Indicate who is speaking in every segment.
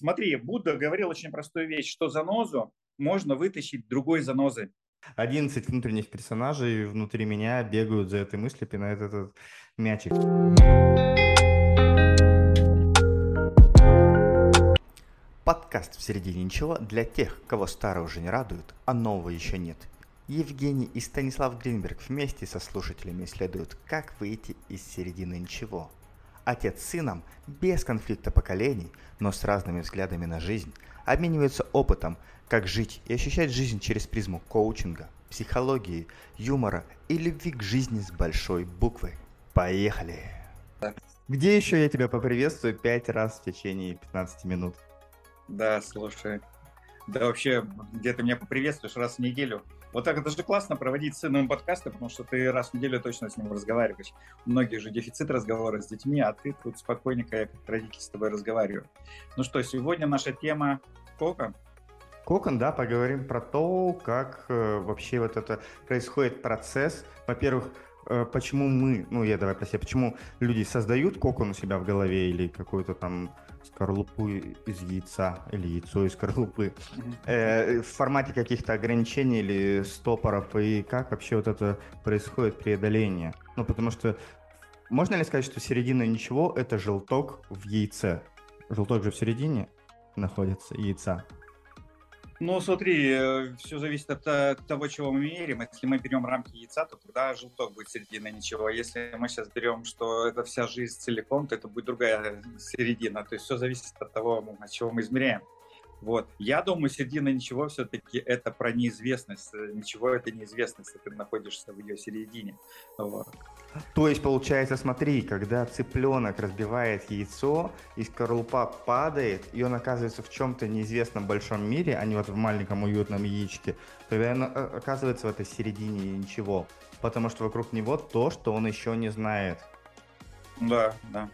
Speaker 1: Смотри, Будда говорил очень простую вещь, что занозу можно вытащить другой занозой.
Speaker 2: 11 внутренних персонажей внутри меня бегают за этой мыслью, пинают этот мячик. Подкаст «В середине ничего» для тех, кого старое уже не радует, а нового еще нет. Евгений и Станислав Гринберг вместе со слушателями исследуют, как выйти из середины ничего – Отец с сыном, без конфликта поколений, но с разными взглядами на жизнь, обмениваются опытом, как жить и ощущать жизнь через призму коучинга, психологии, юмора и любви к жизни с большой буквы. Поехали! Где еще я тебя поприветствую пять раз в течение 15 минут?
Speaker 1: Да, слушай. Да вообще, где ты меня поприветствуешь раз в неделю. Вот так это же классно проводить с сыном подкасты, потому что ты раз в неделю точно с ним разговариваешь. У многих же дефицит разговора с детьми, а ты тут спокойненько, я как родитель с тобой разговариваю. Ну что, сегодня наша тема кокон.
Speaker 2: Кокон, да, поговорим про то, как э, вообще вот это происходит процесс. Во-первых, э, почему мы, ну я давай про себя, почему люди создают кокон у себя в голове или какую-то там скорлупу из яйца или яйцо из скорлупы э, в формате каких-то ограничений или стопоров и как вообще вот это происходит преодоление? Ну, потому что можно ли сказать, что середина ничего – это желток в яйце? Желток же в середине находится яйца.
Speaker 1: Ну, смотри, э, все зависит от э, того, чего мы меряем. Если мы берем рамки яйца, то тогда желток будет середина ничего. Если мы сейчас берем, что это вся жизнь целиком, то это будет другая середина. То есть все зависит от того, от чего мы измеряем. Вот. Я думаю, середина ничего все-таки это про неизвестность. Ничего это неизвестность, ты находишься в ее середине. Вот.
Speaker 2: То есть, получается, смотри, когда цыпленок разбивает яйцо, и скорлупа падает, и он оказывается в чем-то неизвестном большом мире, а не вот в маленьком уютном яичке, тогда он э, оказывается в этой середине ничего. Потому что вокруг него то, что он еще не знает.
Speaker 1: Да, да.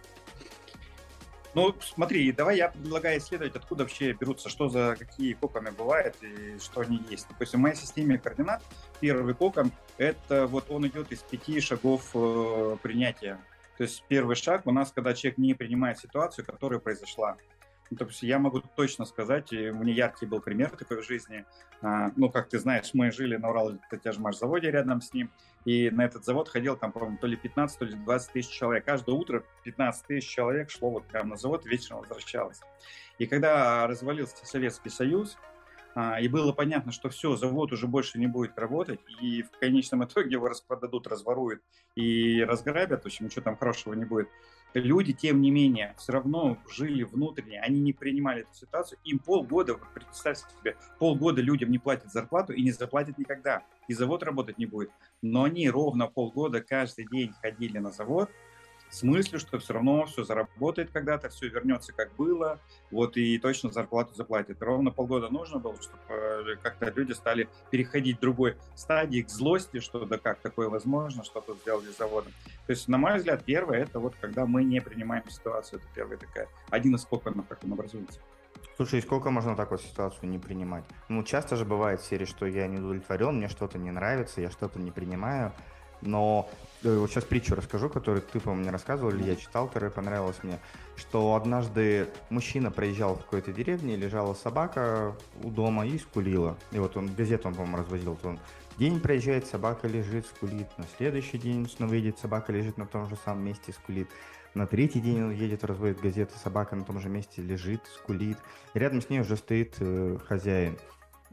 Speaker 1: Ну, смотри, давай я предлагаю исследовать, откуда вообще берутся, что за какие коконы бывают и что они есть. Допустим, в моей системе координат первый кокон – это вот он идет из пяти шагов э, принятия. То есть первый шаг у нас, когда человек не принимает ситуацию, которая произошла. Ну, то есть я могу точно сказать, и у меня яркий был пример такой в жизни. А, ну, как ты знаешь, мы жили на Урал-Тяжмаш-заводе рядом с ним, и на этот завод ходил там, по-моему, то ли 15, то ли 20 тысяч человек. Каждое утро 15 тысяч человек шло вот прямо на завод, вечером возвращалось. И когда развалился Советский Союз, а, и было понятно, что все, завод уже больше не будет работать, и в конечном итоге его распродадут, разворуют и разграбят, в общем, ничего там хорошего не будет люди, тем не менее, все равно жили внутренне, они не принимали эту ситуацию. Им полгода, представьте себе, полгода людям не платят зарплату и не заплатят никогда, и завод работать не будет. Но они ровно полгода каждый день ходили на завод, с мыслью, что все равно все заработает когда-то, все вернется как было, вот и точно зарплату заплатит. Ровно полгода нужно было, чтобы э, как-то люди стали переходить к другой стадии, к злости, что да как такое возможно, что тут сделали заводом. То есть, на мой взгляд, первое, это вот когда мы не принимаем ситуацию, это первая такая, один из коконов, как он образуется.
Speaker 2: Слушай, сколько можно такую ситуацию не принимать? Ну, часто же бывает в серии, что я не удовлетворен, мне что-то не нравится, я что-то не принимаю, но э, вот сейчас притчу расскажу, которую ты, по-моему, мне рассказывал, или я читал, которая понравилась мне, что однажды мужчина проезжал в какой-то деревне, лежала собака у дома и скулила. И вот он газету, он, по-моему, развозил, то он день проезжает, собака лежит, скулит. На следующий день снова едет, собака лежит на том же самом месте, скулит. На третий день он едет, разводит газеты, собака на том же месте лежит, скулит. И рядом с ней уже стоит э, хозяин.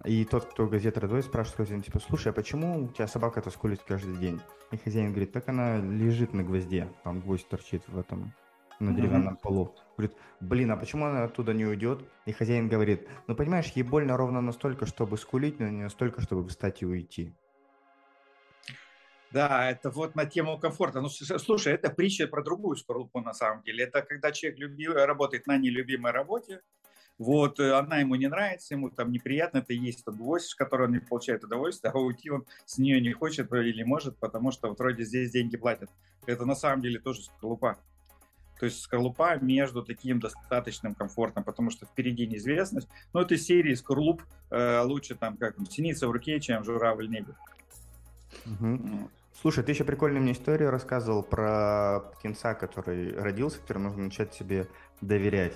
Speaker 2: И тот, кто газету разводит, спрашивает хозяин, типа, слушай, а почему у тебя собака-то скулит каждый день? И хозяин говорит, так она лежит на гвозде, там гвоздь торчит в этом, на деревянном mm-hmm. полу. Говорит, блин, а почему она оттуда не уйдет? И хозяин говорит, ну понимаешь, ей больно ровно настолько, чтобы скулить, но не настолько, чтобы встать и уйти.
Speaker 1: Да, это вот на тему комфорта. Ну, слушай, это притча про другую скорлупу на самом деле. Это когда человек люби, работает на нелюбимой работе, вот, э, она ему не нравится, ему там неприятно, это есть тот гвоздь, с которого он не получает удовольствие, а уйти он с нее не хочет или может, потому что вот вроде здесь деньги платят. Это на самом деле тоже скорлупа. То есть скорлупа между таким достаточным комфортом, потому что впереди неизвестность. Но ну, это серии скорлуп э, лучше там как синица в руке, чем журавль в небе.
Speaker 2: Угу. Слушай, ты еще прикольную мне историю рассказывал про птенца, который родился, который нужно начать себе доверять.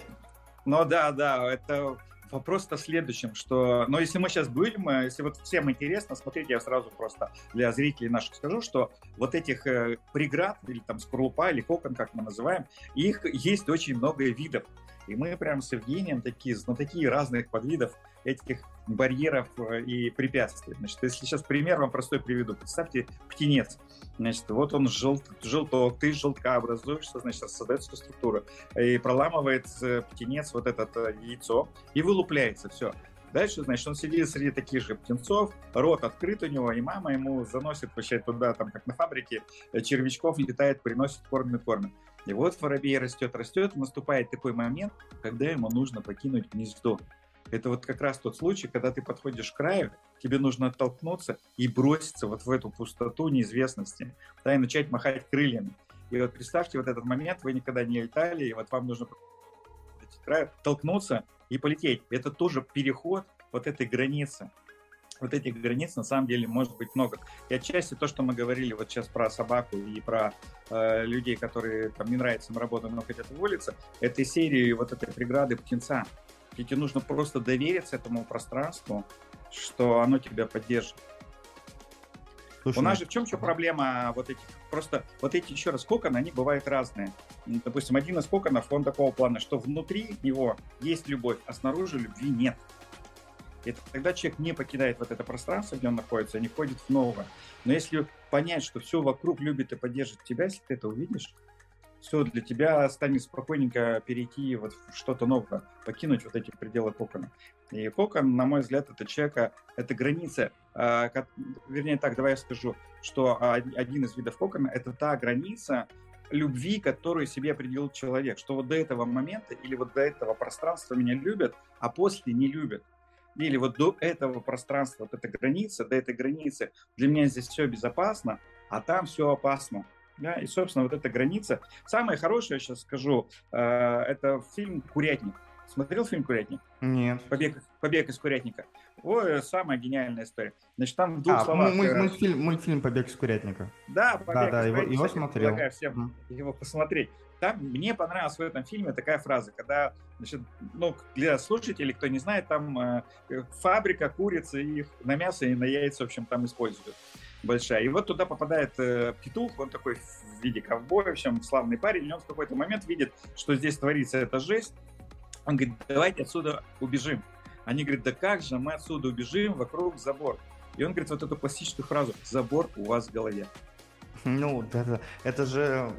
Speaker 1: Ну да, да, это вопрос-то в следующем, что, но если мы сейчас будем, э, если вот всем интересно, смотрите, я сразу просто для зрителей наших скажу, что вот этих э, преград, или там скорлупа, или кокон, как мы называем, их есть очень много видов. И мы прям с Евгением такие знатоки разных подвидов этих барьеров э, и препятствий. Значит, если сейчас пример вам простой приведу. Представьте птенец. Значит, вот он жел, желток, ты желтка образуешься, значит, создается структура. И проламывает птенец вот это э, яйцо и вылупляется. Все. Дальше, значит, он сидит среди таких же птенцов, рот открыт у него, и мама ему заносит вообще туда, там, как на фабрике, э, червячков летает, приносит, кормит, кормит. И вот воробей растет, растет, наступает такой момент, когда ему нужно покинуть гнездо. Это вот как раз тот случай, когда ты подходишь к краю, тебе нужно оттолкнуться и броситься вот в эту пустоту неизвестности, да, и начать махать крыльями. И вот представьте вот этот момент, вы никогда не летали, и вот вам нужно толкнуться и полететь. Это тоже переход вот этой границы. Вот этих границ на самом деле может быть много. И отчасти то, что мы говорили вот сейчас про собаку и про э, людей, которые там не нравится им работа, но хотят уволиться, этой серии вот этой преграды птенца. И тебе нужно просто довериться этому пространству, что оно тебя поддержит. Слушай, У нас же в чем еще проблема вот этих, просто вот эти, еще раз, коконы, они бывают разные. Допустим, один из коконов, он такого плана, что внутри него есть любовь, а снаружи любви нет. И тогда человек не покидает вот это пространство, где он находится, а не входит в новое. Но если понять, что все вокруг любит и поддержит тебя, если ты это увидишь, все для тебя станет спокойненько перейти вот в что-то новое, покинуть вот эти пределы кокона. И кокон, на мой взгляд, это человека, это граница, э, вернее так, давай я скажу, что один из видов кокона – это та граница любви, которую себе определил человек, что вот до этого момента или вот до этого пространства меня любят, а после не любят. Или вот до этого пространства, вот эта граница, до этой границы, для меня здесь все безопасно, а там все опасно. Да? И, собственно, вот эта граница. Самое хорошее, я сейчас скажу, э, это фильм «Курятник». Смотрел фильм «Курятник»?
Speaker 2: Нет.
Speaker 1: Побег, «Побег из курятника». Ой, самая гениальная история. Значит, там в двух а, словах...
Speaker 2: Муль, э, мультфильм, мультфильм «Побег из курятника».
Speaker 1: Да,
Speaker 2: «Побег да, да, его, его смотрел.
Speaker 1: Предлагаю всем mm. его посмотреть. Там мне понравилась в этом фильме такая фраза, когда, значит, ну, для слушателей, кто не знает, там э, фабрика курицы, их на мясо и на яйца, в общем, там используют большая. И вот туда попадает э, петух, он такой в виде ковбоя, в общем, славный парень, и он в какой-то момент видит, что здесь творится эта жесть. Он говорит, давайте отсюда убежим. Они говорят, да как же мы отсюда убежим, вокруг забор. И он говорит вот эту классическую фразу, забор у вас в голове.
Speaker 2: Ну, да, да. Это же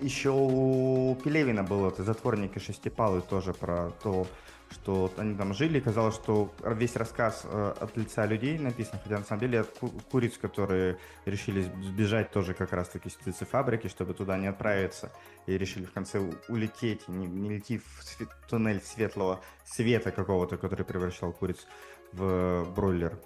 Speaker 2: еще у Пелевина было, это затворники шестипалы тоже про то, что они там жили, казалось, что весь рассказ э, от лица людей написан, хотя на самом деле от ку- куриц, которые решили сбежать тоже как раз-таки с птицефабрики, чтобы туда не отправиться, и решили в конце улететь, не, не лети в свет, туннель светлого света какого-то, который превращал куриц в бройлер.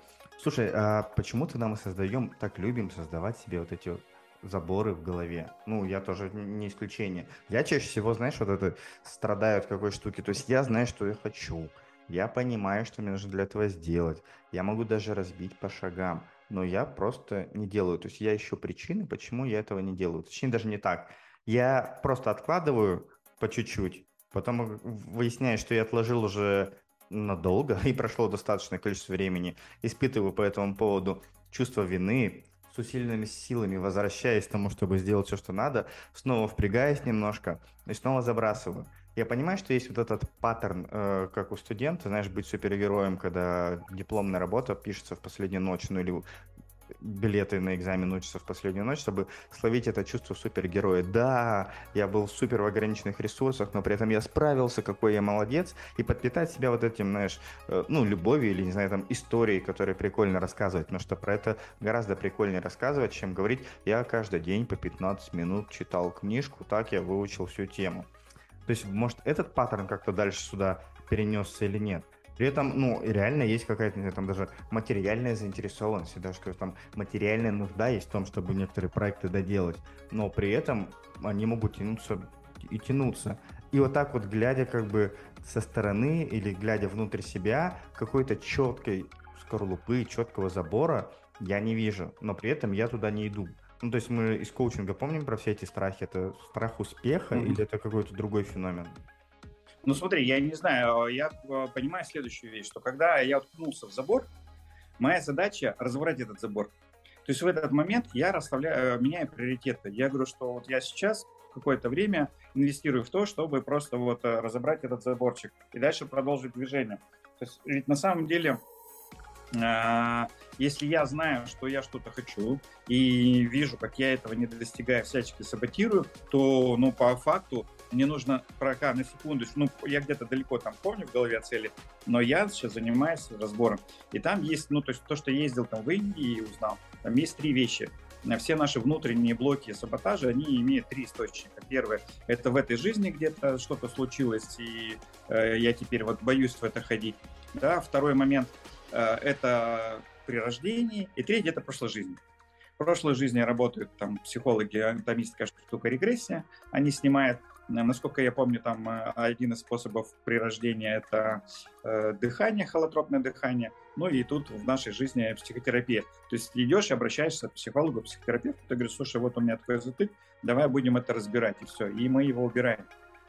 Speaker 2: Слушай, а почему тогда мы создаем, так любим создавать себе вот эти вот заборы в голове. Ну, я тоже не исключение. Я чаще всего, знаешь, вот это страдаю от какой штуки. То есть я знаю, что я хочу. Я понимаю, что мне нужно для этого сделать. Я могу даже разбить по шагам. Но я просто не делаю. То есть я ищу причины, почему я этого не делаю. Точнее, даже не так. Я просто откладываю по чуть-чуть. Потом выясняю, что я отложил уже надолго и прошло достаточное количество времени. Испытываю по этому поводу чувство вины, с усиленными силами возвращаясь к тому, чтобы сделать все, что надо, снова впрягаясь немножко и снова забрасываю. Я понимаю, что есть вот этот паттерн, э, как у студента, знаешь, быть супергероем, когда дипломная работа пишется в последнюю ночь, ну или билеты на экзамен учатся в последнюю ночь, чтобы словить это чувство супергероя. Да, я был супер в ограниченных ресурсах, но при этом я справился, какой я молодец, и подпитать себя вот этим, знаешь, э, ну, любовью или, не знаю, там, историей, которые прикольно рассказывать, потому что про это гораздо прикольнее рассказывать, чем говорить, я каждый день по 15 минут читал книжку, так я выучил всю тему. То есть, может, этот паттерн как-то дальше сюда перенесся или нет. При этом, ну, реально есть какая-то, там даже материальная заинтересованность, даже там материальная нужда есть в том, чтобы некоторые проекты доделать, но при этом они могут тянуться и тянуться. И вот так вот, глядя как бы со стороны или глядя внутрь себя, какой-то четкой скорлупы, четкого забора я не вижу, но при этом я туда не иду. Ну, то есть мы из коучинга помним про все эти страхи, это страх успеха mm-hmm. или это какой-то другой феномен?
Speaker 1: Ну смотри, я не знаю, я э, понимаю следующую вещь, что когда я уткнулся в забор, моя задача разобрать этот забор. То есть в этот момент я расставляю, э, меняю приоритеты. Я говорю, что вот я сейчас какое-то время инвестирую в то, чтобы просто вот э, разобрать этот заборчик и дальше продолжить движение. То есть ведь на самом деле а, если я знаю, что я что-то хочу, и вижу, как я этого не достигаю, всячески саботирую, то, ну, по факту, мне нужно, пока на секунду, ну, я где-то далеко там помню в голове цели, но я сейчас занимаюсь разбором. И там есть, ну, то есть то, что я ездил там в Индии и узнал, там есть три вещи. Все наши внутренние блоки саботажа, они имеют три источника. Первое, это в этой жизни где-то что-то случилось, и э, я теперь вот боюсь в это ходить. Да, второй момент – Э, это при рождении, и третье – это прошлой жизни. В прошлой жизни работают там психологи, анатомистская штука регрессия, они снимают Насколько я помню, там э, один из способов при рождении – это э, дыхание, холотропное дыхание. Ну и тут в нашей жизни психотерапия. То есть идешь обращаешься к психологу, психотерапевту, ты говоришь, слушай, вот у меня такой затык, давай будем это разбирать, и все. И мы его убираем.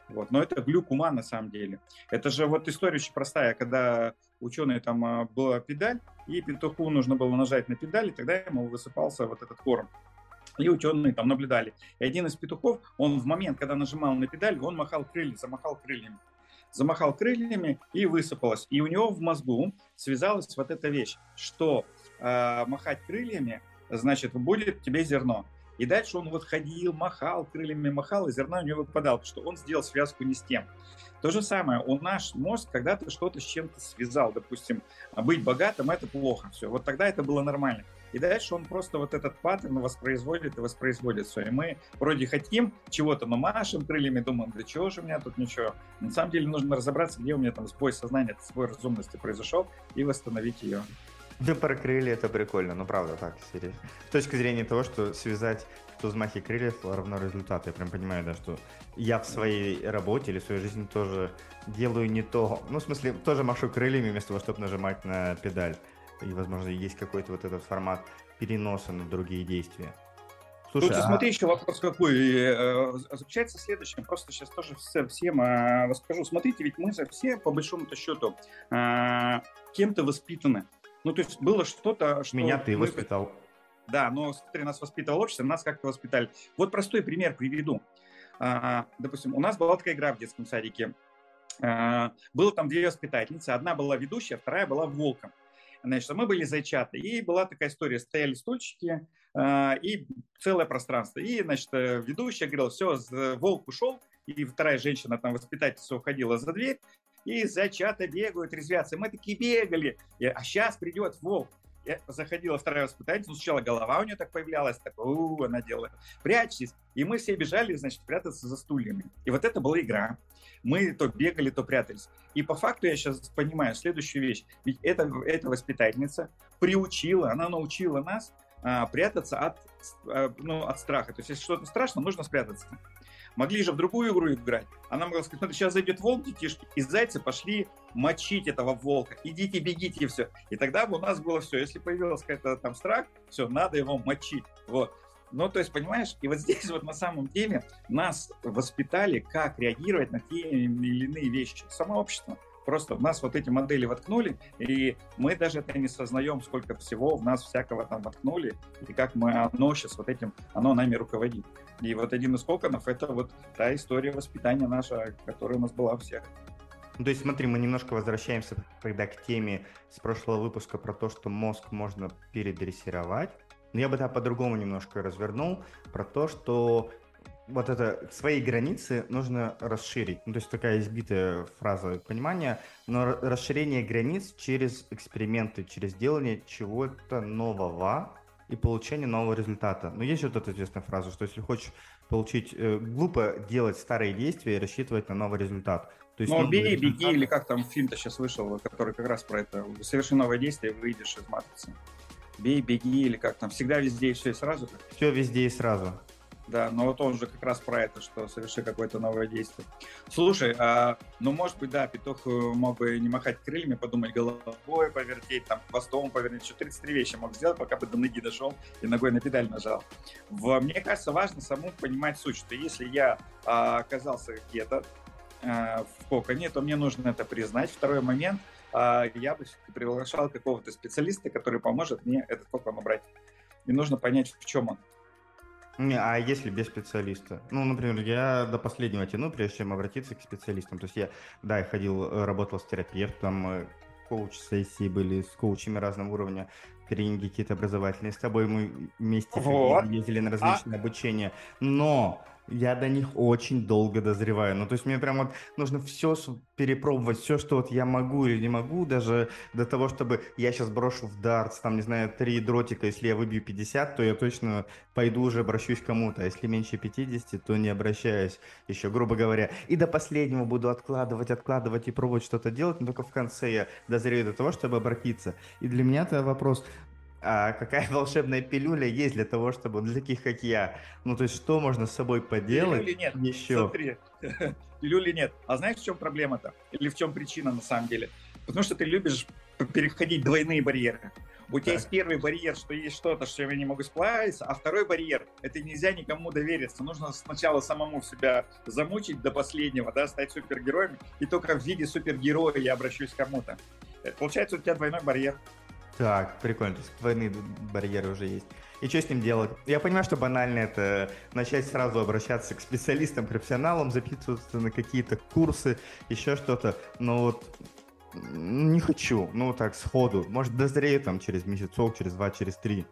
Speaker 1: Вот. Но это глюк ума на самом деле. Это же вот история очень простая, когда ученые там была педаль, и петуху нужно было нажать на педаль, и тогда ему высыпался вот этот корм. И ученые там наблюдали. И один из петухов, он в момент, когда нажимал на педаль, он махал крыльями, замахал крыльями. Замахал крыльями и высыпалось. И у него в мозгу связалась вот эта вещь, что э, махать крыльями, значит, будет тебе зерно. И дальше он вот ходил, махал крыльями, махал, и зерна у него выпадало, потому что он сделал связку не с тем. То же самое, у наш мозг когда-то что-то с чем-то связал, допустим, быть богатым – это плохо, все. Вот тогда это было нормально. И дальше он просто вот этот паттерн воспроизводит и воспроизводит все. И мы вроде хотим чего-то, но машем крыльями, думаем, да чего же у меня тут ничего. На самом деле нужно разобраться, где у меня там сбой сознания, сбой разумности произошел, и восстановить ее.
Speaker 2: Да про крылья это прикольно, ну правда так, серьезно. С точки зрения того, что связать что взмахи крыльев равно результату. Я прям понимаю, да, что я в своей работе или в своей жизни тоже делаю не то. Ну, в смысле, тоже машу крыльями вместо того, чтобы нажимать на педаль. И, возможно, есть какой-то вот этот формат переноса на другие действия.
Speaker 1: Слушай, Тут а... смотри, еще вопрос какой. Э, заключается в следующем. Просто сейчас тоже всем э, расскажу. Смотрите, ведь мы все, по большому-то счету, э, кем-то воспитаны. Ну, то есть было что-то, что...
Speaker 2: Меня ты мы... воспитал.
Speaker 1: Да, но смотри, нас воспитывало общество, нас как-то воспитали. Вот простой пример приведу. А, допустим, у нас была такая игра в детском садике. А, было там две воспитательницы. Одна была ведущая, вторая была волком. Значит, мы были зайчаты. И была такая история. Стояли стульчики а, и целое пространство. И, значит, ведущая говорила, все, волк ушел. И вторая женщина, там, воспитательница, уходила за дверь и зайчата бегают, резвятся. Мы такие бегали, а сейчас придет волк. Я заходила вторая воспитательница, сначала голова у нее так появлялась, так, у, она делала, прячьтесь. И мы все бежали, значит, прятаться за стульями. И вот это была игра. Мы то бегали, то прятались. И по факту я сейчас понимаю следующую вещь. Ведь эта, эта воспитательница приучила, она научила нас а, прятаться от, а, ну, от страха. То есть, если что-то страшно, нужно спрятаться. Могли же в другую игру играть. Она могла сказать, смотри, сейчас зайдет волк, детишки, и зайцы пошли мочить этого волка. Идите, бегите, и все. И тогда бы у нас было все. Если появился какой-то там страх, все, надо его мочить. Вот. Ну, то есть, понимаешь, и вот здесь вот на самом деле нас воспитали, как реагировать на те или иные вещи. Само общество. Просто в нас вот эти модели воткнули, и мы даже это не сознаем, сколько всего в нас всякого там воткнули, и как мы, оно сейчас вот этим, оно нами руководит. И вот один из коконов — это вот та история воспитания наша, которая у нас была у всех.
Speaker 2: Ну, то есть смотри, мы немножко возвращаемся тогда к теме с прошлого выпуска про то, что мозг можно передрессировать. Но я бы это по-другому немножко развернул, про то, что вот это свои границы нужно расширить. Ну, то есть такая избитая фраза понимания, но расширение границ через эксперименты, через делание чего-то нового и получение нового результата. Но есть вот эта известная фраза, что если хочешь получить... Э, глупо делать старые действия и рассчитывать на новый результат.
Speaker 1: То есть, ну, бей, результат... беги, или как там фильм-то сейчас вышел, который как раз про это. Соверши новое действие, выйдешь из матрицы. Бей, беги, или как там. Всегда, везде и все и сразу.
Speaker 2: Все везде и сразу.
Speaker 1: Да, но вот он же как раз про это, что соверши какое-то новое действие. Слушай, а, ну, может быть, да, петух э, мог бы не махать крыльями, подумать головой, повертеть, там, хвостом повернуть, еще 33 вещи мог сделать, пока бы до ноги дошел и ногой на педаль нажал. В, мне кажется, важно самому понимать суть, что если я а, оказался где-то, э, в коконе, то мне нужно это признать. Второй момент, э, я бы приглашал какого-то специалиста, который поможет мне этот кокон убрать. И нужно понять, в чем он.
Speaker 2: Не, а если без специалиста? Ну, например, я до последнего тяну, прежде чем обратиться к специалистам. То есть я, да, я ходил, э, работал с терапевтом, э, коуч-сессии были с коучами разного уровня, тренинги какие-то образовательные. С тобой мы вместе вот. ездили на различные а... обучения. Но я до них очень долго дозреваю. Ну, то есть мне прям вот нужно все перепробовать, все, что вот я могу или не могу, даже до того, чтобы я сейчас брошу в дартс, там, не знаю, три дротика, если я выбью 50, то я точно пойду уже обращусь к кому-то, а если меньше 50, то не обращаюсь еще, грубо говоря. И до последнего буду откладывать, откладывать и пробовать что-то делать, но только в конце я дозрею до того, чтобы обратиться. И для меня это вопрос, а какая волшебная пилюля есть для того, чтобы для таких, как я? Ну, то есть, что можно с собой поделать
Speaker 1: пилюли нет.
Speaker 2: еще?
Speaker 1: Смотри, пилюли нет. А знаешь, в чем проблема-то? Или в чем причина на самом деле? Потому что ты любишь переходить двойные барьеры. У тебя есть первый барьер, что есть что-то, что я не могу сплавиться, а второй барьер – это нельзя никому довериться. Нужно сначала самому себя замучить до последнего, да, стать супергероем, и только в виде супергероя я обращусь к кому-то. Э, получается, у тебя двойной барьер.
Speaker 2: Так, прикольно. То есть двойные барьеры уже есть. И что с ним делать? Я понимаю, что банально это начать сразу обращаться к специалистам, профессионалам, записываться на какие-то курсы, еще что-то. Но вот не хочу, ну так, сходу. Может, дозрею там через месяцок, через два, через три.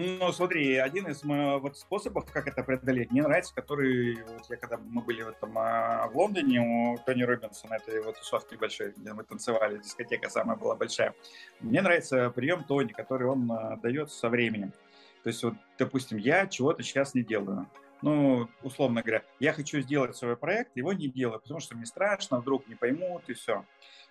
Speaker 1: Ну, смотри, один из вот способов, как это преодолеть, мне нравится, который, вот я когда мы были в, этом, а, в Лондоне у Тони Робинсона, это его тусовки большой, где мы танцевали, дискотека самая была большая. Мне нравится прием Тони, который он а, дает со временем. То есть, вот, допустим, я чего-то сейчас не делаю. Ну, условно говоря, я хочу сделать свой проект, его не делаю, потому что мне страшно, вдруг не поймут и все.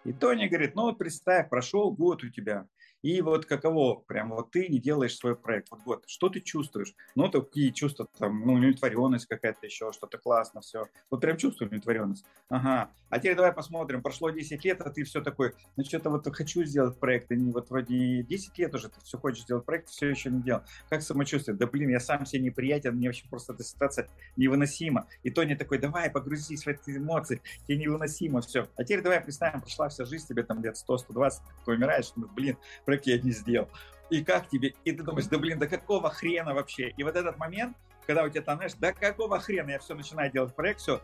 Speaker 1: И Тони говорит, ну представь, прошел год у тебя, и вот каково, прям вот ты не делаешь свой проект, вот, вот что ты чувствуешь? Ну, такие чувства, там, ну, удовлетворенность какая-то еще, что-то классно, все. Вот прям чувствую удовлетворенность. Ага. А теперь давай посмотрим, прошло 10 лет, а ты все такой, ну, что-то вот хочу сделать проект, и не вот вроде 10 лет уже ты все хочешь сделать проект, все еще не делал. Как самочувствие? Да, блин, я сам себе неприятен, мне вообще просто эта ситуация невыносима. И Тони такой, давай, погрузись в эти эмоции, тебе невыносимо все. А теперь давай представим, прошла вся жизнь, тебе там лет 100-120, ты умираешь, ну, блин, проект я не сделал. И как тебе? И ты думаешь, да блин, да какого хрена вообще? И вот этот момент, когда у тебя там, знаешь, да какого хрена я все начинаю делать проект, все,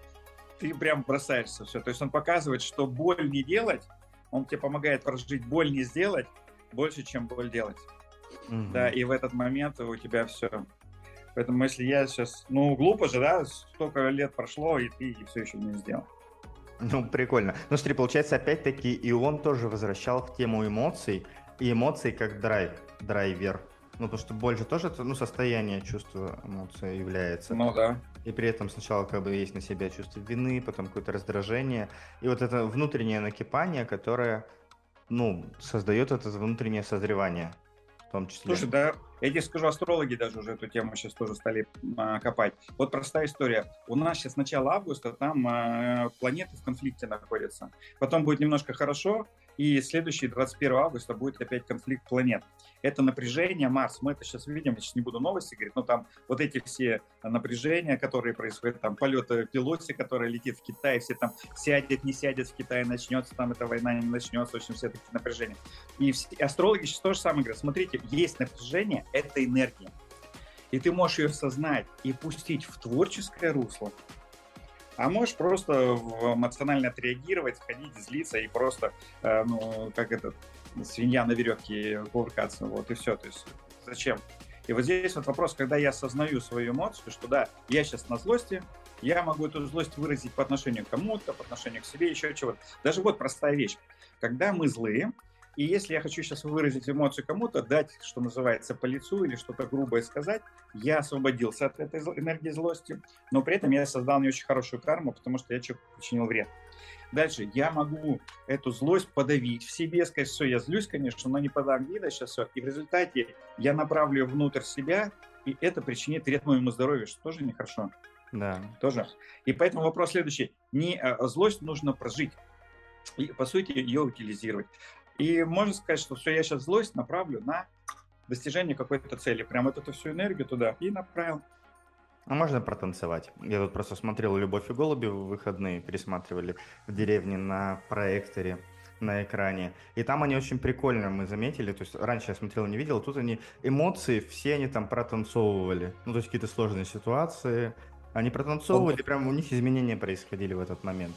Speaker 1: ты прям бросаешься все. То есть он показывает, что боль не делать, он тебе помогает прожить боль не сделать больше, чем боль делать. Угу. Да, и в этот момент у тебя все. Поэтому если я сейчас, ну, глупо же, да, столько лет прошло, и ты все еще не сделал.
Speaker 2: Ну, прикольно. Ну, смотри, получается, опять-таки, и он тоже возвращал в тему эмоций, и эмоции как драйв, драйвер. Ну, потому что боль же тоже это, ну, состояние чувства эмоции является.
Speaker 1: Ну, да.
Speaker 2: И при этом сначала как бы есть на себя чувство вины, потом какое-то раздражение. И вот это внутреннее накипание, которое, ну, создает это внутреннее созревание в том числе.
Speaker 1: Слушай, да, я тебе скажу, астрологи даже уже эту тему сейчас тоже стали а, копать. Вот простая история. У нас сейчас начало августа, там а, планеты в конфликте находятся. Потом будет немножко хорошо, и следующий 21 августа будет опять конфликт планет. Это напряжение Марс. Мы это сейчас видим, я сейчас не буду новости говорить, но там вот эти все напряжения, которые происходят, там полеты пилоте, который летит в Китай, все там сядет, не сядет в Китае, начнется там эта война, не начнется, в общем, все такие напряжения. И все, астрологи сейчас тоже самое говорят, смотрите, есть напряжение, это энергия. И ты можешь ее сознать и пустить в творческое русло, а можешь просто эмоционально отреагировать, ходить, злиться и просто, э, ну, как этот, свинья на веревке кувыркаться, вот и все. То есть зачем? И вот здесь вот вопрос, когда я осознаю свою эмоцию, что да, я сейчас на злости, я могу эту злость выразить по отношению к кому-то, по отношению к себе, еще чего-то. Даже вот простая вещь. Когда мы злые, и если я хочу сейчас выразить эмоцию кому-то, дать, что называется, по лицу или что-то грубое сказать, я освободился от этой энергии злости, но при этом я создал не очень хорошую карму, потому что я человеку причинил вред. Дальше я могу эту злость подавить в себе, сказать, все, я злюсь, конечно, но не подам вида сейчас все. И в результате я направлю внутрь себя, и это причинит вред моему здоровью, что тоже нехорошо.
Speaker 2: Да.
Speaker 1: Тоже. И поэтому вопрос следующий. Не а, злость нужно прожить. И, по сути, ее утилизировать. И можно сказать, что все, я сейчас злость направлю на достижение какой-то цели. Прям вот эту всю энергию туда и направил.
Speaker 2: А можно протанцевать? Я тут просто смотрел «Любовь и голуби» в выходные, пересматривали в деревне на проекторе на экране. И там они очень прикольно, мы заметили. То есть раньше я смотрел, не видел, тут они эмоции, все они там протанцовывали. Ну, то есть какие-то сложные ситуации. Они протанцовывали, прям у них изменения происходили в этот момент.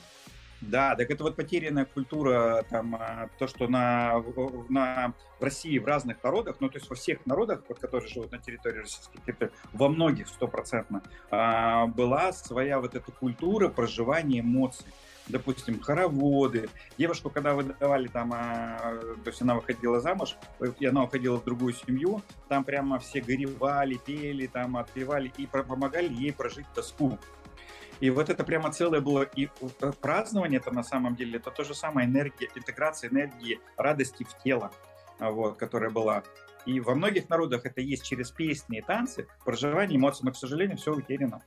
Speaker 1: Да, так это вот потерянная культура, там, а, то, что на, на, в России в разных народах, ну, то есть во всех народах, вот, которые живут на территории российской территории, во многих стопроцентно, а, была своя вот эта культура проживания эмоций допустим, хороводы. Девушку, когда выдавали там, а, то есть она выходила замуж, и она уходила в другую семью, там прямо все горевали, пели, там отпевали и помогали ей прожить тоску. И вот это прямо целое было и э, празднование это на самом деле, это то же самое энергия, интеграция энергии, радости в тело, а, вот, которая была. И во многих народах это есть через песни и танцы, проживание эмоций, но, к сожалению, все утеряно.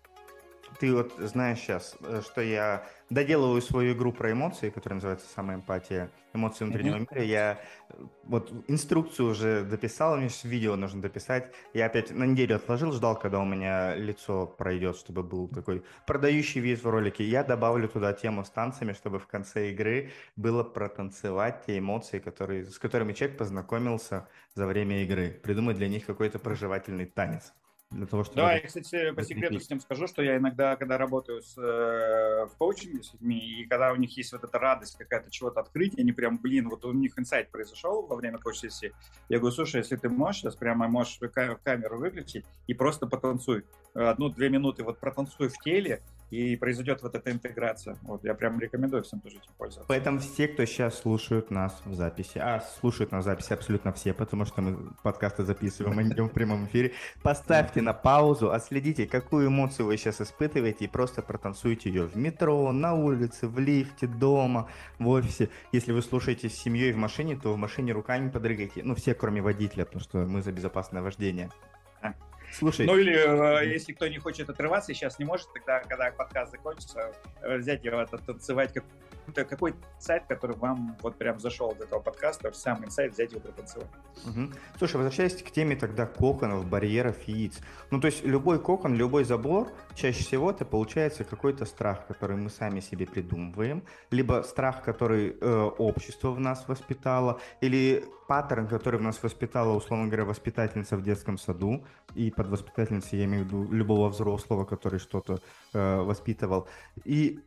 Speaker 2: Ты вот знаешь сейчас, э, что я доделываю свою игру про эмоции, которая называется «Самая эмпатия. Эмоции внутреннего mm-hmm. мира». Я э, вот инструкцию уже дописал, мне сейчас видео нужно дописать. Я опять на неделю отложил, ждал, когда у меня лицо пройдет, чтобы был такой продающий вид в ролике. Я добавлю туда тему с танцами, чтобы в конце игры было протанцевать те эмоции, которые, с которыми человек познакомился за время игры. Придумать для них какой-то проживательный танец.
Speaker 1: Для того, чтобы да, я, кстати, по секрету с ним скажу, что я иногда, когда работаю с, э, в коучинге с людьми, и когда у них есть вот эта радость какая-то чего-то открыть, они прям, блин, вот у них инсайт произошел во время коуч-сессии, я говорю, слушай, если ты можешь, сейчас прямо можешь камеру выключить и просто потанцуй. Одну-две минуты вот протанцуй в теле, и произойдет вот эта интеграция. Вот я прям рекомендую всем тоже этим пользоваться.
Speaker 2: Поэтому все, кто сейчас слушают нас в записи, а слушают нас в записи абсолютно все, потому что мы подкасты записываем, а не идем в прямом эфире, поставьте на паузу, отследите, какую эмоцию вы сейчас испытываете, и просто протанцуйте ее в метро, на улице, в лифте, дома, в офисе. Если вы слушаете с семьей в машине, то в машине руками подрыгайте. Ну, все, кроме водителя, потому что мы за безопасное вождение.
Speaker 1: Слушай. Ну или э, если кто не хочет отрываться, сейчас не может, тогда, когда подкаст закончится, э, взять его, танцевать как какой сайт, который вам вот прям зашел от этого подкаста, самый сайт взять его протанцевать.
Speaker 2: Угу. Слушай, возвращаясь к теме тогда коконов, барьеров, яиц. Ну, то есть любой кокон, любой забор, чаще всего это получается какой-то страх, который мы сами себе придумываем, либо страх, который э, общество в нас воспитало, или паттерн, который в нас воспитала, условно говоря, воспитательница в детском саду, и под воспитательницей я имею в виду любого взрослого, который что-то э, воспитывал. И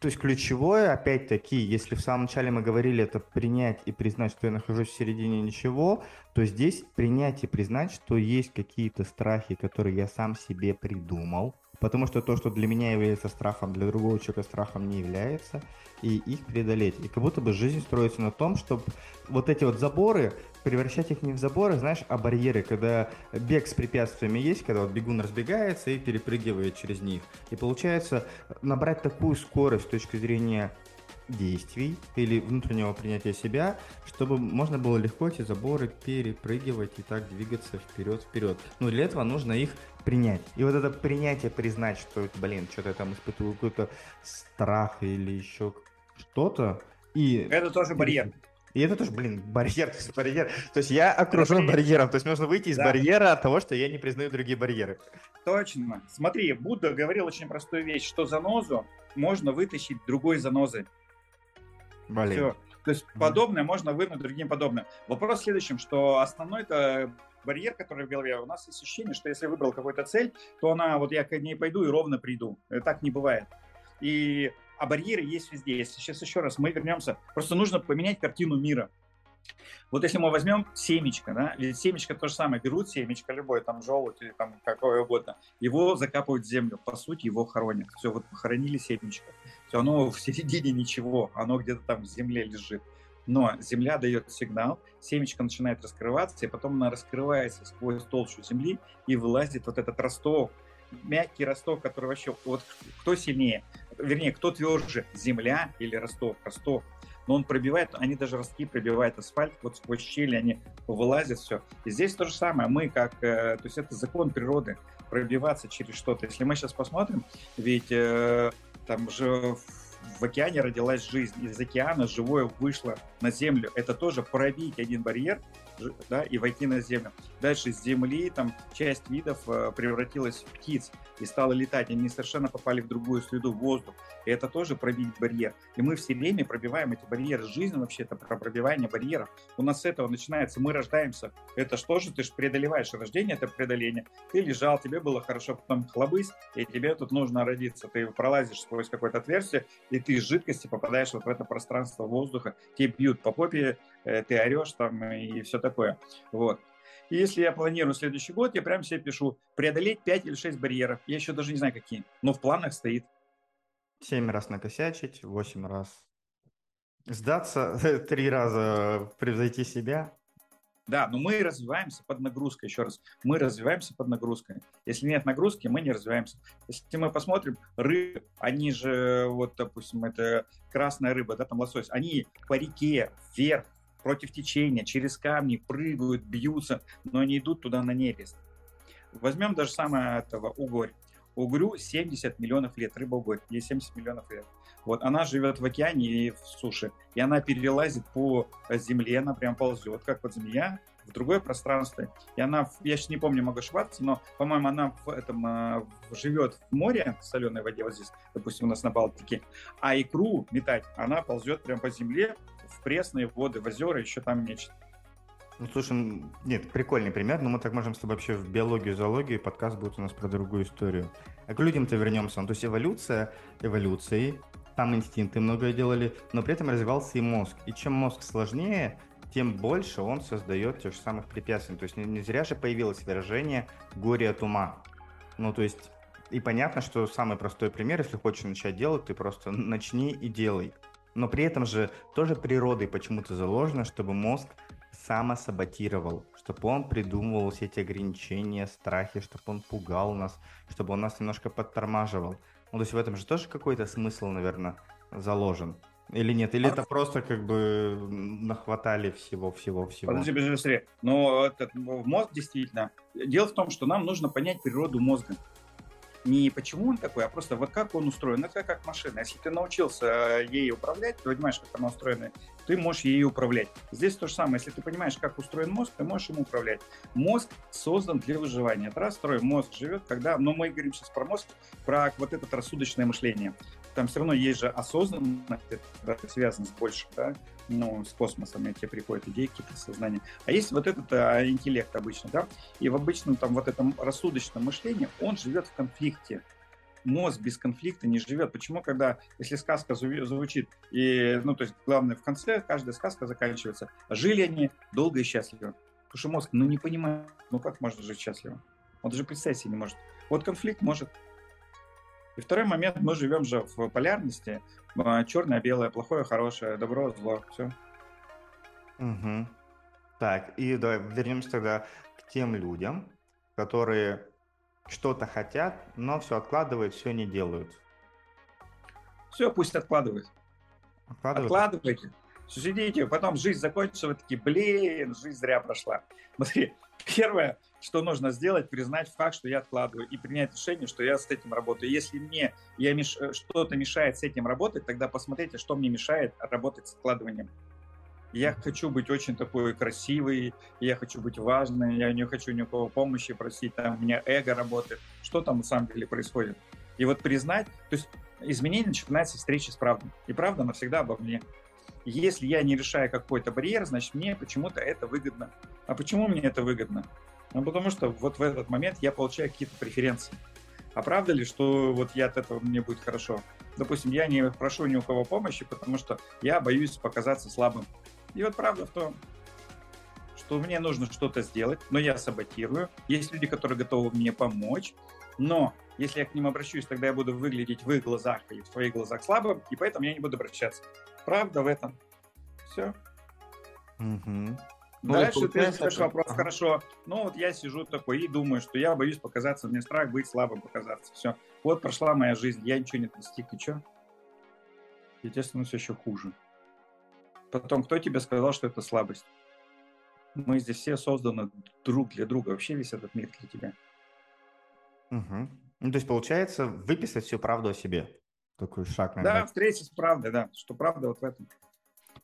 Speaker 2: то есть ключевое, опять-таки, если в самом начале мы говорили это принять и признать, что я нахожусь в середине ничего, то здесь принять и признать, что есть какие-то страхи, которые я сам себе придумал, потому что то, что для меня является страхом, для другого человека страхом не является, и их преодолеть. И как будто бы жизнь строится на том, чтобы вот эти вот заборы превращать их не в заборы, знаешь, а барьеры, когда бег с препятствиями есть, когда вот бегун разбегается и перепрыгивает через них. И получается набрать такую скорость с точки зрения действий или внутреннего принятия себя, чтобы можно было легко эти заборы перепрыгивать и так двигаться вперед-вперед. Но для этого нужно их принять. И вот это принятие, признать, что, блин, что-то я там испытываю какой-то страх или еще что-то. И...
Speaker 1: Это тоже барьер.
Speaker 2: И это тоже, блин, барьер, то есть барьер. То есть я окружен барьером. То есть нужно выйти из да. барьера от того, что я не признаю другие барьеры.
Speaker 1: Точно. Смотри, Будда говорил очень простую вещь, что занозу можно вытащить другой занозой. Блин. Все. То есть подобное можно вынуть другим подобным. Вопрос в следующем, что основной это барьер, который в голове, у нас есть ощущение, что если выбрал какую-то цель, то она, вот я к ней пойду и ровно приду. Так не бывает. И а барьеры есть везде. Если сейчас еще раз мы вернемся, просто нужно поменять картину мира. Вот если мы возьмем семечко, да, ведь семечко то же самое, берут семечко, любое, там, желудь или там какое угодно, его закапывают в землю, по сути, его хоронят. Все, вот похоронили семечко. Все, оно в середине ничего, оно где-то там в земле лежит. Но земля дает сигнал, семечко начинает раскрываться, и потом она раскрывается сквозь толщу земли, и вылазит вот этот росток, мягкий росток, который вообще, вот кто сильнее, вернее, кто тверже, земля или росток, росток. Но он пробивает, они даже ростки пробивают асфальт, вот сквозь щели они вылазят, все. И здесь то же самое, мы как, э, то есть это закон природы, пробиваться через что-то. Если мы сейчас посмотрим, ведь э, там же в океане родилась жизнь, из океана живое вышло на землю. Это тоже пробить один барьер да, и войти на землю. Дальше с земли там часть видов э, превратилась в птиц и стала летать. Они совершенно попали в другую среду, в воздух. И это тоже пробить барьер. И мы все время пробиваем эти барьеры. Жизнь вообще это про пробивание барьеров. У нас с этого начинается. Мы рождаемся. Это что же? Ты же преодолеваешь. Рождение – это преодоление. Ты лежал, тебе было хорошо, потом хлобысь, и тебе тут нужно родиться. Ты пролазишь сквозь какое-то отверстие, и ты из жидкости попадаешь вот в это пространство воздуха. Тебе бьют по попе, ты орешь там и все такое. Вот. И если я планирую следующий год, я прям себе пишу преодолеть 5 или 6 барьеров. Я еще даже не знаю, какие, но в планах стоит.
Speaker 2: Семь раз накосячить, восемь раз сдаться, три раза превзойти себя.
Speaker 1: Да, но мы развиваемся под нагрузкой, еще раз. Мы развиваемся под нагрузкой. Если нет нагрузки, мы не развиваемся. Если мы посмотрим, рыбы, они же, вот, допустим, это красная рыба, да, там лосось, они по реке вверх, против течения, через камни прыгают, бьются, но они идут туда на нерест. Возьмем даже самое этого угорь. Угрю 70 миллионов лет, рыба угорь, ей 70 миллионов лет. Вот она живет в океане и в суше, и она перелазит по земле, она прям ползет, как вот змея, в другое пространство. И она, я сейчас не помню, могу ошибаться, но, по-моему, она в этом э, живет в море, в соленой воде, вот здесь, допустим, у нас на Балтике, а икру метать, она ползет прям по земле пресные воды, в озера, еще там мечет.
Speaker 2: Ну, слушай, нет, прикольный пример, но мы так можем с тобой вообще в биологию, зоологию, подкаст будет у нас про другую историю. А к людям-то вернемся. Ну, то есть эволюция эволюцией, там инстинкты многое делали, но при этом развивался и мозг. И чем мозг сложнее, тем больше он создает тех же самых препятствий. То есть не, не зря же появилось выражение «горе от ума». Ну, то есть, и понятно, что самый простой пример, если хочешь начать делать, ты просто начни и делай. Но при этом же тоже природой почему-то заложено, чтобы мозг самосаботировал, чтобы он придумывал все эти ограничения, страхи, чтобы он пугал нас, чтобы он нас немножко подтормаживал. Ну, то есть в этом же тоже какой-то смысл, наверное, заложен. Или нет? Или а... это просто как бы нахватали всего-всего-всего?
Speaker 1: Подожди, подожди, быстрее. Но этот мозг действительно... Дело в том, что нам нужно понять природу мозга не почему он такой, а просто вот как он устроен. Это как машина. Если ты научился э, ей управлять, ты понимаешь, как она устроена, ты можешь ей управлять. Здесь то же самое. Если ты понимаешь, как устроен мозг, ты можешь им управлять. Мозг создан для выживания. Это раз. Второй, мозг живет, когда... Но мы говорим сейчас про мозг, про вот это рассудочное мышление. Там все равно есть же осознанность, это с большим, да, ну, с космосом, и тебе приходят идеи, какие-то сознания. А есть вот этот а, интеллект обычно, да, и в обычном там вот этом рассудочном мышлении он живет в конфликте. Мозг без конфликта не живет. Почему, когда, если сказка звучит, и, ну, то есть, главное, в конце каждая сказка заканчивается, жили они долго и счастливо. Потому что мозг, ну, не понимает, ну, как можно жить счастливо? Он даже представить себе не может. Вот конфликт может. И второй момент, мы живем же в полярности, а, черное, белое, плохое, хорошее, добро, зло, все.
Speaker 2: Угу. Так, и давай вернемся тогда к тем людям, которые что-то хотят, но все откладывают, все не делают.
Speaker 1: Все, пусть откладывают. Откладывают? Откладывайте. Сидите, потом жизнь закончится, вы такие, блин, жизнь зря прошла. Смотри, первое, что нужно сделать, признать факт, что я откладываю, и принять решение, что я с этим работаю. Если мне я меш... что-то мешает с этим работать, тогда посмотрите, что мне мешает работать с откладыванием. Я хочу быть очень такой красивый, я хочу быть важный, я не хочу никого помощи просить, там у меня эго работает. Что там на самом деле происходит? И вот признать, то есть изменение начинается с встречи с правдой. И правда навсегда обо мне. Если я не решаю какой-то барьер, значит мне почему-то это выгодно. А почему мне это выгодно? Ну, потому что вот в этот момент я получаю какие-то преференции. А правда ли, что вот я от этого мне будет хорошо? Допустим, я не прошу ни у кого помощи, потому что я боюсь показаться слабым. И вот правда в том, что мне нужно что-то сделать, но я саботирую. Есть люди, которые готовы мне помочь, но если я к ним обращусь, тогда я буду выглядеть в их глазах или в своих глазах слабым, и поэтому я не буду обращаться. Правда в этом. Все. Угу. Ну, Дальше ты задаешь вопрос, ага. хорошо, ну вот я сижу такой и думаю, что я боюсь показаться, мне страх быть слабым показаться, все. Вот прошла моя жизнь, я ничего не достиг, и что? Естественно, все еще хуже. Потом, кто тебе сказал, что это слабость? Мы здесь все созданы друг для друга, вообще весь этот мир для тебя.
Speaker 2: Угу. Ну, то есть, получается, выписать всю правду о себе. такой шаг.
Speaker 1: Наверное. Да, встретить с правдой, да, что правда вот в этом.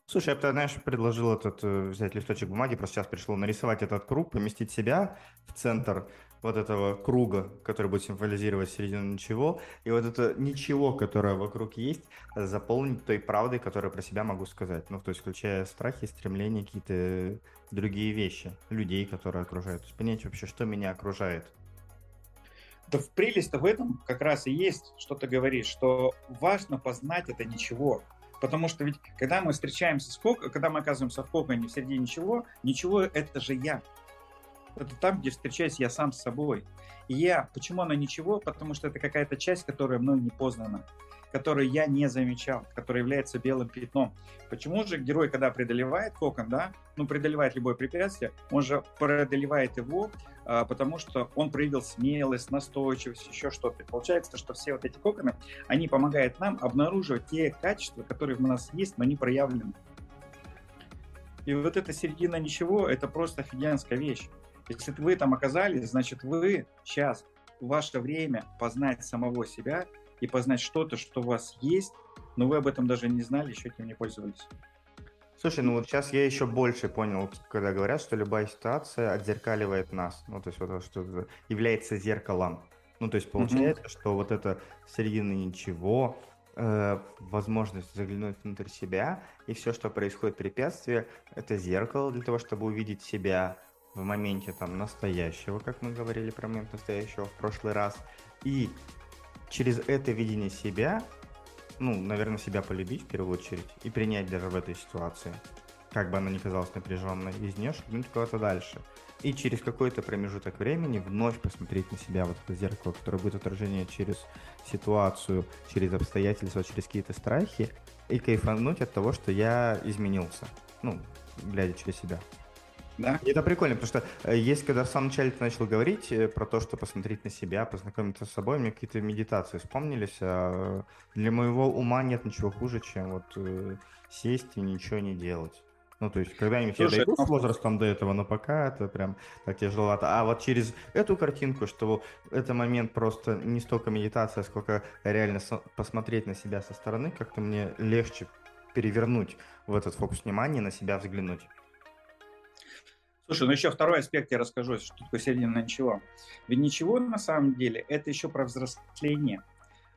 Speaker 2: Слушай, я бы, знаешь, предложил этот, э, взять листочек бумаги, просто сейчас пришло нарисовать этот круг, поместить себя в центр вот этого круга, который будет символизировать середину ничего, и вот это ничего, которое вокруг есть, заполнить той правдой, которую про себя могу сказать. Ну, то есть, включая страхи, стремления, какие-то другие вещи, людей, которые окружают. То есть, понять вообще, что меня окружает.
Speaker 1: Да в прелесть в этом как раз и есть, что ты говоришь, что важно познать это ничего. Потому что ведь, когда мы встречаемся с кок, когда мы оказываемся в коконе в середине ничего, ничего это же я. Это там, где встречаюсь я сам с собой. И я, почему она ничего? Потому что это какая-то часть, которая мной не познана, которую я не замечал, которая является белым пятном. Почему же герой, когда преодолевает кокон, да, ну, преодолевает любое препятствие, он же преодолевает его, а, потому что он проявил смелость, настойчивость, еще что-то. получается, что все вот эти коконы, они помогают нам обнаруживать те качества, которые в нас есть, но не проявлены. И вот эта середина ничего, это просто офигенская вещь. Если вы там оказались, значит, вы сейчас, ваше время познать самого себя и познать что-то, что у вас есть, но вы об этом даже не знали, еще этим не пользовались.
Speaker 2: Слушай, ну вот сейчас я еще больше понял, когда говорят, что любая ситуация отзеркаливает нас. Ну, то есть вот что является зеркалом. Ну, то есть получается, mm-hmm. что вот это середина ничего, э, возможность заглянуть внутрь себя, и все, что происходит препятствие, это зеркало для того, чтобы увидеть себя, в моменте там настоящего, как мы говорили про момент настоящего в прошлый раз, и через это видение себя, ну, наверное, себя полюбить в первую очередь и принять даже в этой ситуации, как бы она ни казалась напряженной, из нее шагнуть куда-то дальше. И через какой-то промежуток времени вновь посмотреть на себя, вот это зеркало, которое будет отражение через ситуацию, через обстоятельства, через какие-то страхи, и кайфануть от того, что я изменился, ну, глядя через себя. Да? это прикольно, потому что э, есть, когда в самом начале ты начал говорить э, про то, что посмотреть на себя, познакомиться с собой, мне какие-то медитации вспомнились. А для моего ума нет ничего хуже, чем вот э, сесть и ничего не делать. Ну, то есть, когда-нибудь Слушай, я дойду с возрастом до этого, но пока это прям так тяжеловато. А вот через эту картинку, что это момент просто не столько медитация, сколько реально посмотреть на себя со стороны, как-то мне легче перевернуть в этот фокус внимания, на себя взглянуть.
Speaker 1: Слушай, ну еще второй аспект я расскажу, что такое середина ничего. Ведь ничего на самом деле это еще про взросление.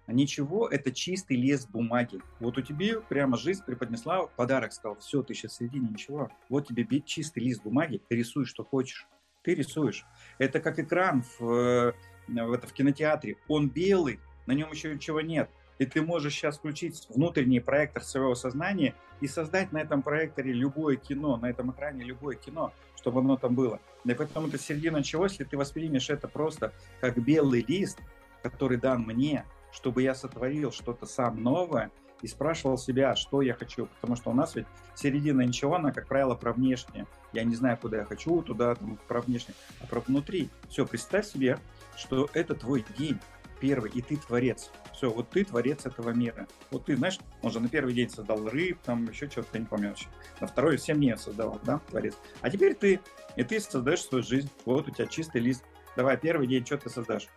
Speaker 1: А ничего – это чистый лес бумаги. Вот у тебя прямо жизнь преподнесла подарок, сказал, все, ты сейчас в середине ничего. Вот тебе чистый лист бумаги, ты рисуешь, что хочешь. Ты рисуешь. Это как экран в, э, в, это, в кинотеатре. Он белый, на нем еще ничего нет. И ты можешь сейчас включить внутренний проектор своего сознания и создать на этом проекторе любое кино, на этом экране любое кино, чтобы оно там было. И поэтому это середина чего, если ты воспримешь это просто как белый лист, который дан мне, чтобы я сотворил что-то сам новое и спрашивал себя, что я хочу. Потому что у нас ведь середина ничего, она, как правило, про внешнее. Я не знаю, куда я хочу, туда, там, про внешнее, а про внутри. Все, представь себе, что это твой день первый, и ты творец. Все, вот ты творец этого мира. Вот ты, знаешь, он же на первый день создал рыб, там еще что-то, я не помню вообще. На второй 7 дней создавал, да, творец. А теперь ты, и ты создаешь свою жизнь. Вот у тебя чистый лист. Давай, первый день, что ты создашь?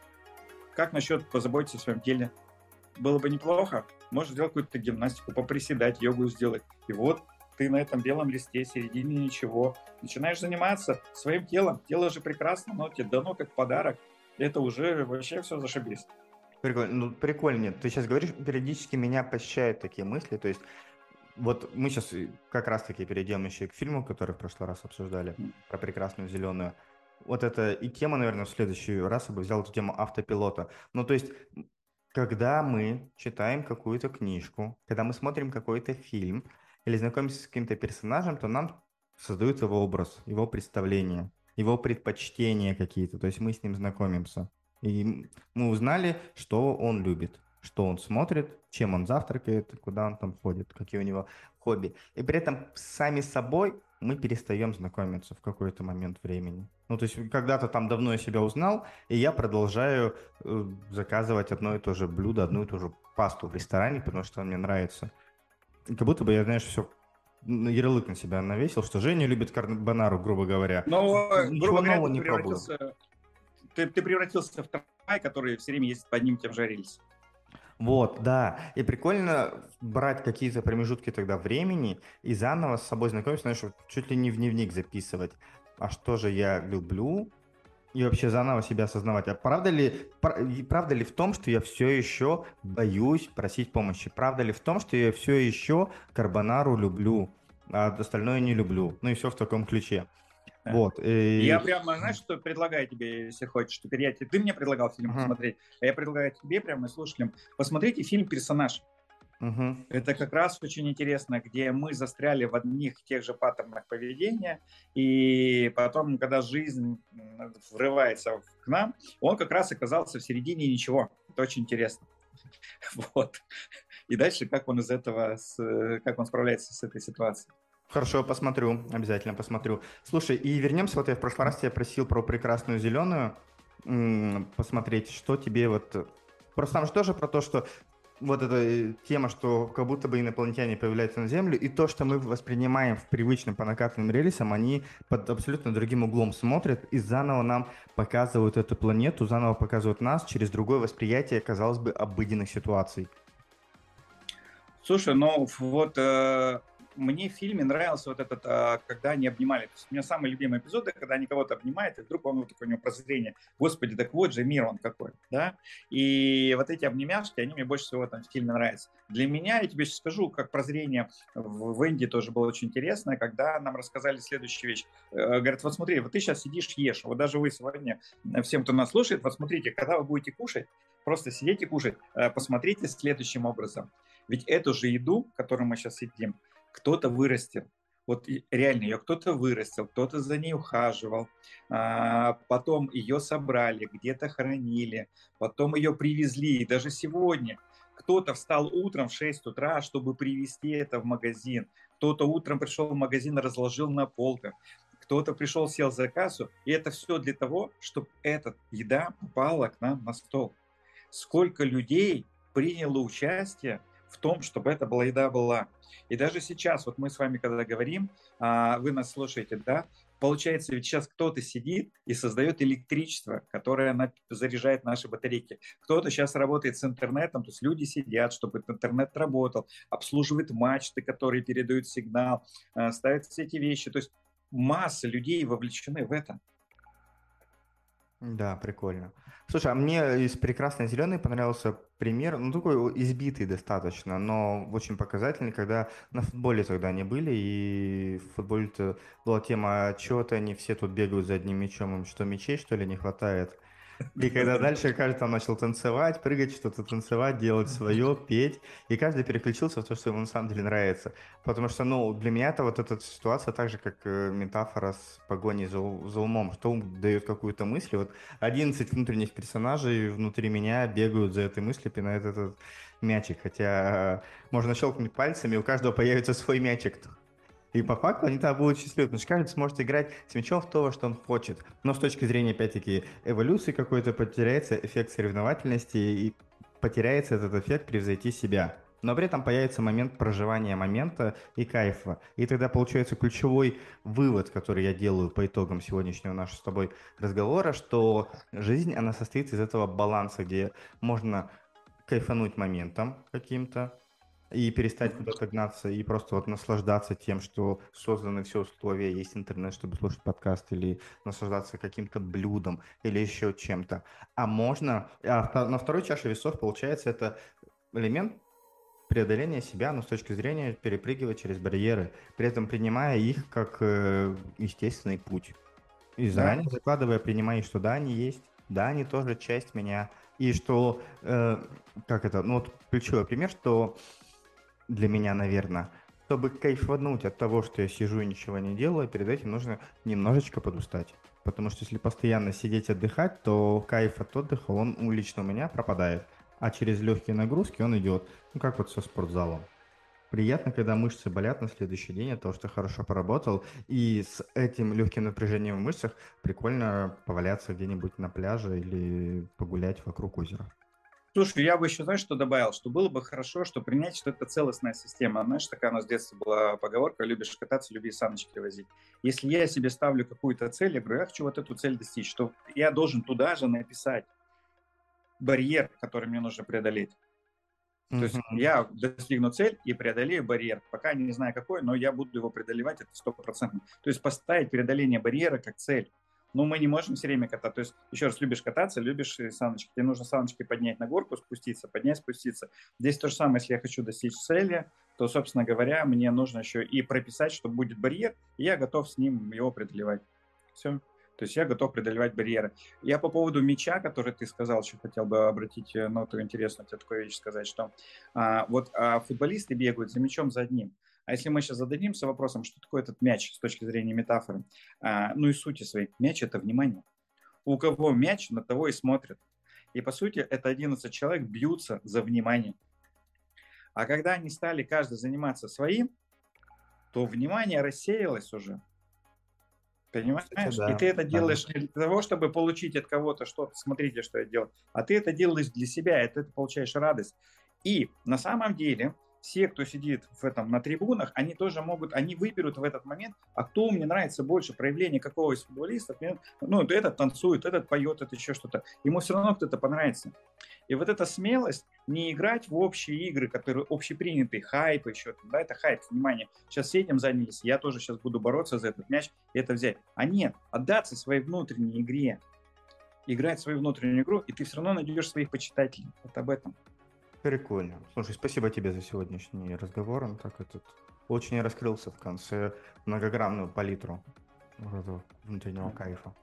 Speaker 1: Как насчет позаботиться о своем теле? Было бы неплохо. Можешь сделать какую-то гимнастику, поприседать, йогу сделать. И вот ты на этом белом листе, середине ничего. Начинаешь заниматься своим телом. Тело же прекрасно, но тебе дано как подарок это уже вообще все зашибись.
Speaker 2: Прикольно. Ну, прикольно. Нет, ты сейчас говоришь, периодически меня посещают такие мысли. То есть вот мы сейчас как раз-таки перейдем еще к фильму, который в прошлый раз обсуждали, про прекрасную зеленую. Вот это и тема, наверное, в следующий раз я бы взял эту тему автопилота. Ну, то есть, когда мы читаем какую-то книжку, когда мы смотрим какой-то фильм или знакомимся с каким-то персонажем, то нам создают его образ, его представление его предпочтения какие-то, то есть мы с ним знакомимся. И мы узнали, что он любит, что он смотрит, чем он завтракает, куда он там ходит, какие у него хобби. И при этом сами собой мы перестаем знакомиться в какой-то момент времени. Ну, то есть когда-то там давно я себя узнал, и я продолжаю э, заказывать одно и то же блюдо, одну и ту же пасту в ресторане, потому что мне нравится. И как будто бы я, знаешь, все ярлык на себя навесил, что Женя любит карбонару, грубо говоря.
Speaker 1: Но, грубо говоря, ты не превратился, ты, ты превратился в Трай, который все время ездит по одним тем же рельсам.
Speaker 2: Вот, да. И прикольно брать какие-то промежутки тогда времени и заново с собой знакомиться, знаешь, чуть ли не в дневник записывать. А что же я люблю, и вообще заново себя осознавать. А правда ли, правда ли в том, что я все еще боюсь просить помощи? Правда ли в том, что я все еще карбонару люблю, а остальное не люблю? Ну и все в таком ключе. Вот.
Speaker 1: И... Я прямо, знаешь, что предлагаю тебе, если хочешь, теперь я, ты мне предлагал фильм uh-huh. посмотреть, а я предлагаю тебе прямо и слушателям, посмотрите фильм «Персонаж». Угу. Это как раз очень интересно, где мы застряли в одних тех же паттернах поведения, и потом, когда жизнь врывается к нам, он как раз оказался в середине ничего. Это очень интересно. Вот. И дальше, как он из этого, как он справляется с этой ситуацией.
Speaker 2: Хорошо, посмотрю, обязательно посмотрю. Слушай, и вернемся, вот я в прошлый раз тебя просил про прекрасную зеленую, посмотреть, что тебе вот... Просто там же тоже про то, что вот эта э, тема, что как будто бы инопланетяне появляются на Землю, и то, что мы воспринимаем в привычном по накатанным рельсам, они под абсолютно другим углом смотрят и заново нам показывают эту планету, заново показывают нас через другое восприятие, казалось бы, обыденных ситуаций.
Speaker 1: Слушай, ну вот э, мне в фильме нравился вот этот, а, когда они обнимали. То есть у меня самый любимый эпизод, когда они кого-то обнимают, и вдруг он вот такое у него прозрение. Господи, так вот же мир он какой, да? И вот эти обнимашки, они мне больше всего там в фильме нравятся. Для меня, я тебе сейчас скажу, как прозрение в, Индии тоже было очень интересно, когда нам рассказали следующую вещь. Э, говорят, вот смотри, вот ты сейчас сидишь, ешь, вот даже вы сегодня, э, всем, кто нас слушает, вот смотрите, когда вы будете кушать, просто сидеть и кушать, э, посмотрите следующим образом. Ведь эту же еду, которую мы сейчас едим, кто-то вырастил. Вот реально ее кто-то вырастил, кто-то за ней ухаживал, а, потом ее собрали, где-то хранили, потом ее привезли. И даже сегодня кто-то встал утром в 6 утра, чтобы привезти это в магазин. Кто-то утром пришел в магазин разложил на полках. Кто-то пришел, сел за кассу. И это все для того, чтобы эта еда попала к нам на стол. Сколько людей приняло участие в том, чтобы эта была еда была. И даже сейчас, вот мы с вами когда говорим, а, вы нас слушаете, да, получается, ведь сейчас кто-то сидит и создает электричество, которое заряжает наши батарейки. Кто-то сейчас работает с интернетом, то есть люди сидят, чтобы интернет работал, обслуживает мачты, которые передают сигнал, а, ставят все эти вещи. То есть масса людей вовлечены в это.
Speaker 2: Да, прикольно. Слушай, а мне из «Прекрасной зеленой» понравился пример, ну, такой избитый достаточно, но очень показательный, когда на футболе тогда не были, и в футболе-то была тема, что-то они все тут бегают за одним мячом, им что, мячей, что ли, не хватает? И когда дальше каждый там начал танцевать, прыгать, что-то танцевать, делать свое, петь, и каждый переключился в то, что ему на самом деле нравится. Потому что, ну, для меня это вот эта ситуация так же, как э, метафора с погоней за, за умом, что ум дает какую-то мысль. Вот 11 внутренних персонажей внутри меня бегают за этой мыслью, пинают этот мячик. Хотя можно щелкнуть пальцами, у каждого появится свой мячик. И по факту они тогда будут счастливы, потому что каждый сможет играть с мячом в то, что он хочет. Но с точки зрения, опять-таки, эволюции какой-то потеряется эффект соревновательности и потеряется этот эффект превзойти себя. Но при этом появится момент проживания момента и кайфа. И тогда получается ключевой вывод, который я делаю по итогам сегодняшнего нашего с тобой разговора, что жизнь, она состоит из этого баланса, где можно кайфануть моментом каким-то, и перестать куда-то гнаться и просто вот наслаждаться тем, что созданы все условия, есть интернет, чтобы слушать подкаст, или наслаждаться каким-то блюдом, или еще чем-то. А можно... А на второй чаше весов, получается, это элемент преодоления себя, но с точки зрения перепрыгивать через барьеры, при этом принимая их как э, естественный путь. И заранее да. закладывая, принимая, что да, они есть, да, они тоже часть меня, и что, э, как это, ну вот ключевой пример, что для меня, наверное, чтобы кайфануть от того, что я сижу и ничего не делаю, перед этим нужно немножечко подустать. Потому что если постоянно сидеть отдыхать, то кайф от отдыха, он лично у меня пропадает. А через легкие нагрузки он идет. Ну, как вот со спортзалом. Приятно, когда мышцы болят на следующий день от того, что хорошо поработал. И с этим легким напряжением в мышцах прикольно поваляться где-нибудь на пляже или погулять вокруг озера.
Speaker 1: Слушай, я бы еще, знаешь, что добавил? Что было бы хорошо, что принять, что это целостная система. Знаешь, такая у нас в детстве была поговорка, любишь кататься, люби саночки возить. Если я себе ставлю какую-то цель, я говорю, я хочу вот эту цель достичь, что я должен туда же написать барьер, который мне нужно преодолеть. То есть я достигну цель и преодолею барьер. Пока не знаю какой, но я буду его преодолевать, это стопроцентно. То есть поставить преодоление барьера как цель. Но мы не можем все время кататься. То есть, еще раз, любишь кататься, любишь саночки. Тебе нужно саночки поднять на горку, спуститься, поднять, спуститься. Здесь то же самое, если я хочу достичь цели, то, собственно говоря, мне нужно еще и прописать, что будет барьер, и я готов с ним его преодолевать. Все. То есть я готов преодолевать барьеры. Я по поводу мяча, который ты сказал, еще хотел бы обратить э, ноту интересную, тебе такую вещь сказать, что а, вот а, футболисты бегают за мячом за одним. А если мы сейчас зададимся вопросом, что такое этот мяч с точки зрения метафоры, а, ну и сути своей, мяч – это внимание. У кого мяч, на того и смотрят. И по сути это 11 человек бьются за внимание. А когда они стали каждый заниматься своим, то внимание рассеялось уже. Понимаешь? да, и ты это делаешь да. не для того, чтобы получить от кого-то что-то, смотрите, что я делаю, а ты это делаешь для себя, и ты получаешь радость. И на самом деле все, кто сидит в этом на трибунах, они тоже могут, они выберут в этот момент, а кто мне нравится больше, проявление какого из футболистов, ну, этот танцует, этот поет, это еще что-то, ему все равно кто-то понравится. И вот эта смелость не играть в общие игры, которые общепринятые, хайп еще, да, это хайп, внимание, сейчас все этим занялись, я тоже сейчас буду бороться за этот мяч и это взять. А нет, отдаться своей внутренней игре, играть свою внутреннюю игру, и ты все равно найдешь своих почитателей. Вот об этом.
Speaker 2: Прикольно. Слушай, спасибо тебе за сегодняшний разговор. Он так этот очень раскрылся в конце многогранную палитру внутреннего кайфа.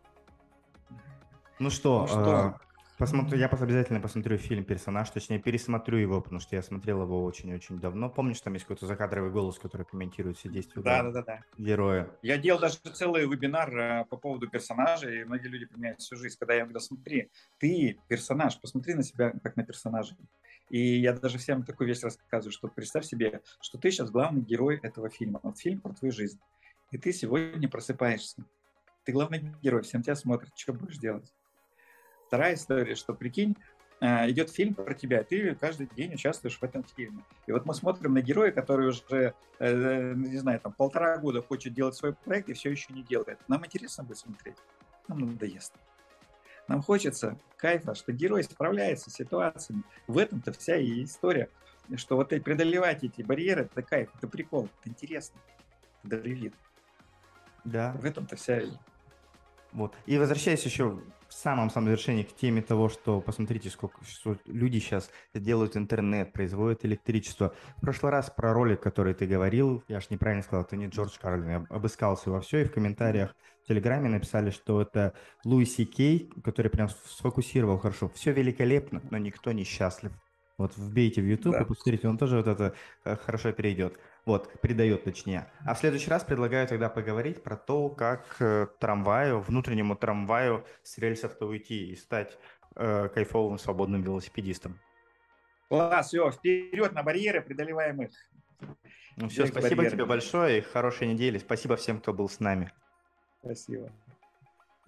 Speaker 2: Ну что, ну что? Э, посмотрю, я обязательно посмотрю фильм «Персонаж», точнее, пересмотрю его, потому что я смотрел его очень-очень давно. Помнишь, там есть какой-то закадровый голос, который комментирует все действия
Speaker 1: да, да, да, да.
Speaker 2: героя?
Speaker 1: Я делал даже целый вебинар э, по поводу персонажей, и многие люди поменяют всю жизнь, когда я говорю, смотри, ты персонаж, посмотри на себя как на персонажа. И я даже всем такую вещь рассказываю, что представь себе, что ты сейчас главный герой этого фильма. Вот фильм про твою жизнь. И ты сегодня просыпаешься. Ты главный герой, всем тебя смотрят, что будешь делать. Вторая история, что прикинь, э, идет фильм про тебя, ты каждый день участвуешь в этом фильме. И вот мы смотрим на героя, который уже, э, не знаю, там полтора года хочет делать свой проект и все еще не делает. Нам интересно будет смотреть? Нам надоест. Нам хочется кайфа, что герой справляется с ситуациями. В этом-то вся и история. Что вот преодолевать эти барьеры, это кайф, это прикол, это интересно, это драйвит.
Speaker 2: Да.
Speaker 1: В этом-то вся
Speaker 2: вот. И возвращаясь еще в самом самом завершении к теме того, что посмотрите, сколько люди сейчас делают интернет, производят электричество. В прошлый раз про ролик, который ты говорил, я ж неправильно сказал, это не Джордж Карлин, я обыскался во все, и в комментариях Телеграме написали, что это Луиси Кей, который прям сфокусировал хорошо. Все великолепно, но никто не счастлив. Вот вбейте в YouTube да. и посмотрите, он тоже вот это э, хорошо перейдет. Вот, придает точнее. А в следующий раз предлагаю тогда поговорить про то, как э, трамваю, внутреннему трамваю с рельсов-то уйти и стать э, кайфовым свободным велосипедистом.
Speaker 1: Класс, все, вперед на барьеры, преодолеваем их.
Speaker 2: Ну все, спасибо барьеры. тебе большое и хорошей недели. Спасибо всем, кто был с нами.
Speaker 1: Спасибо.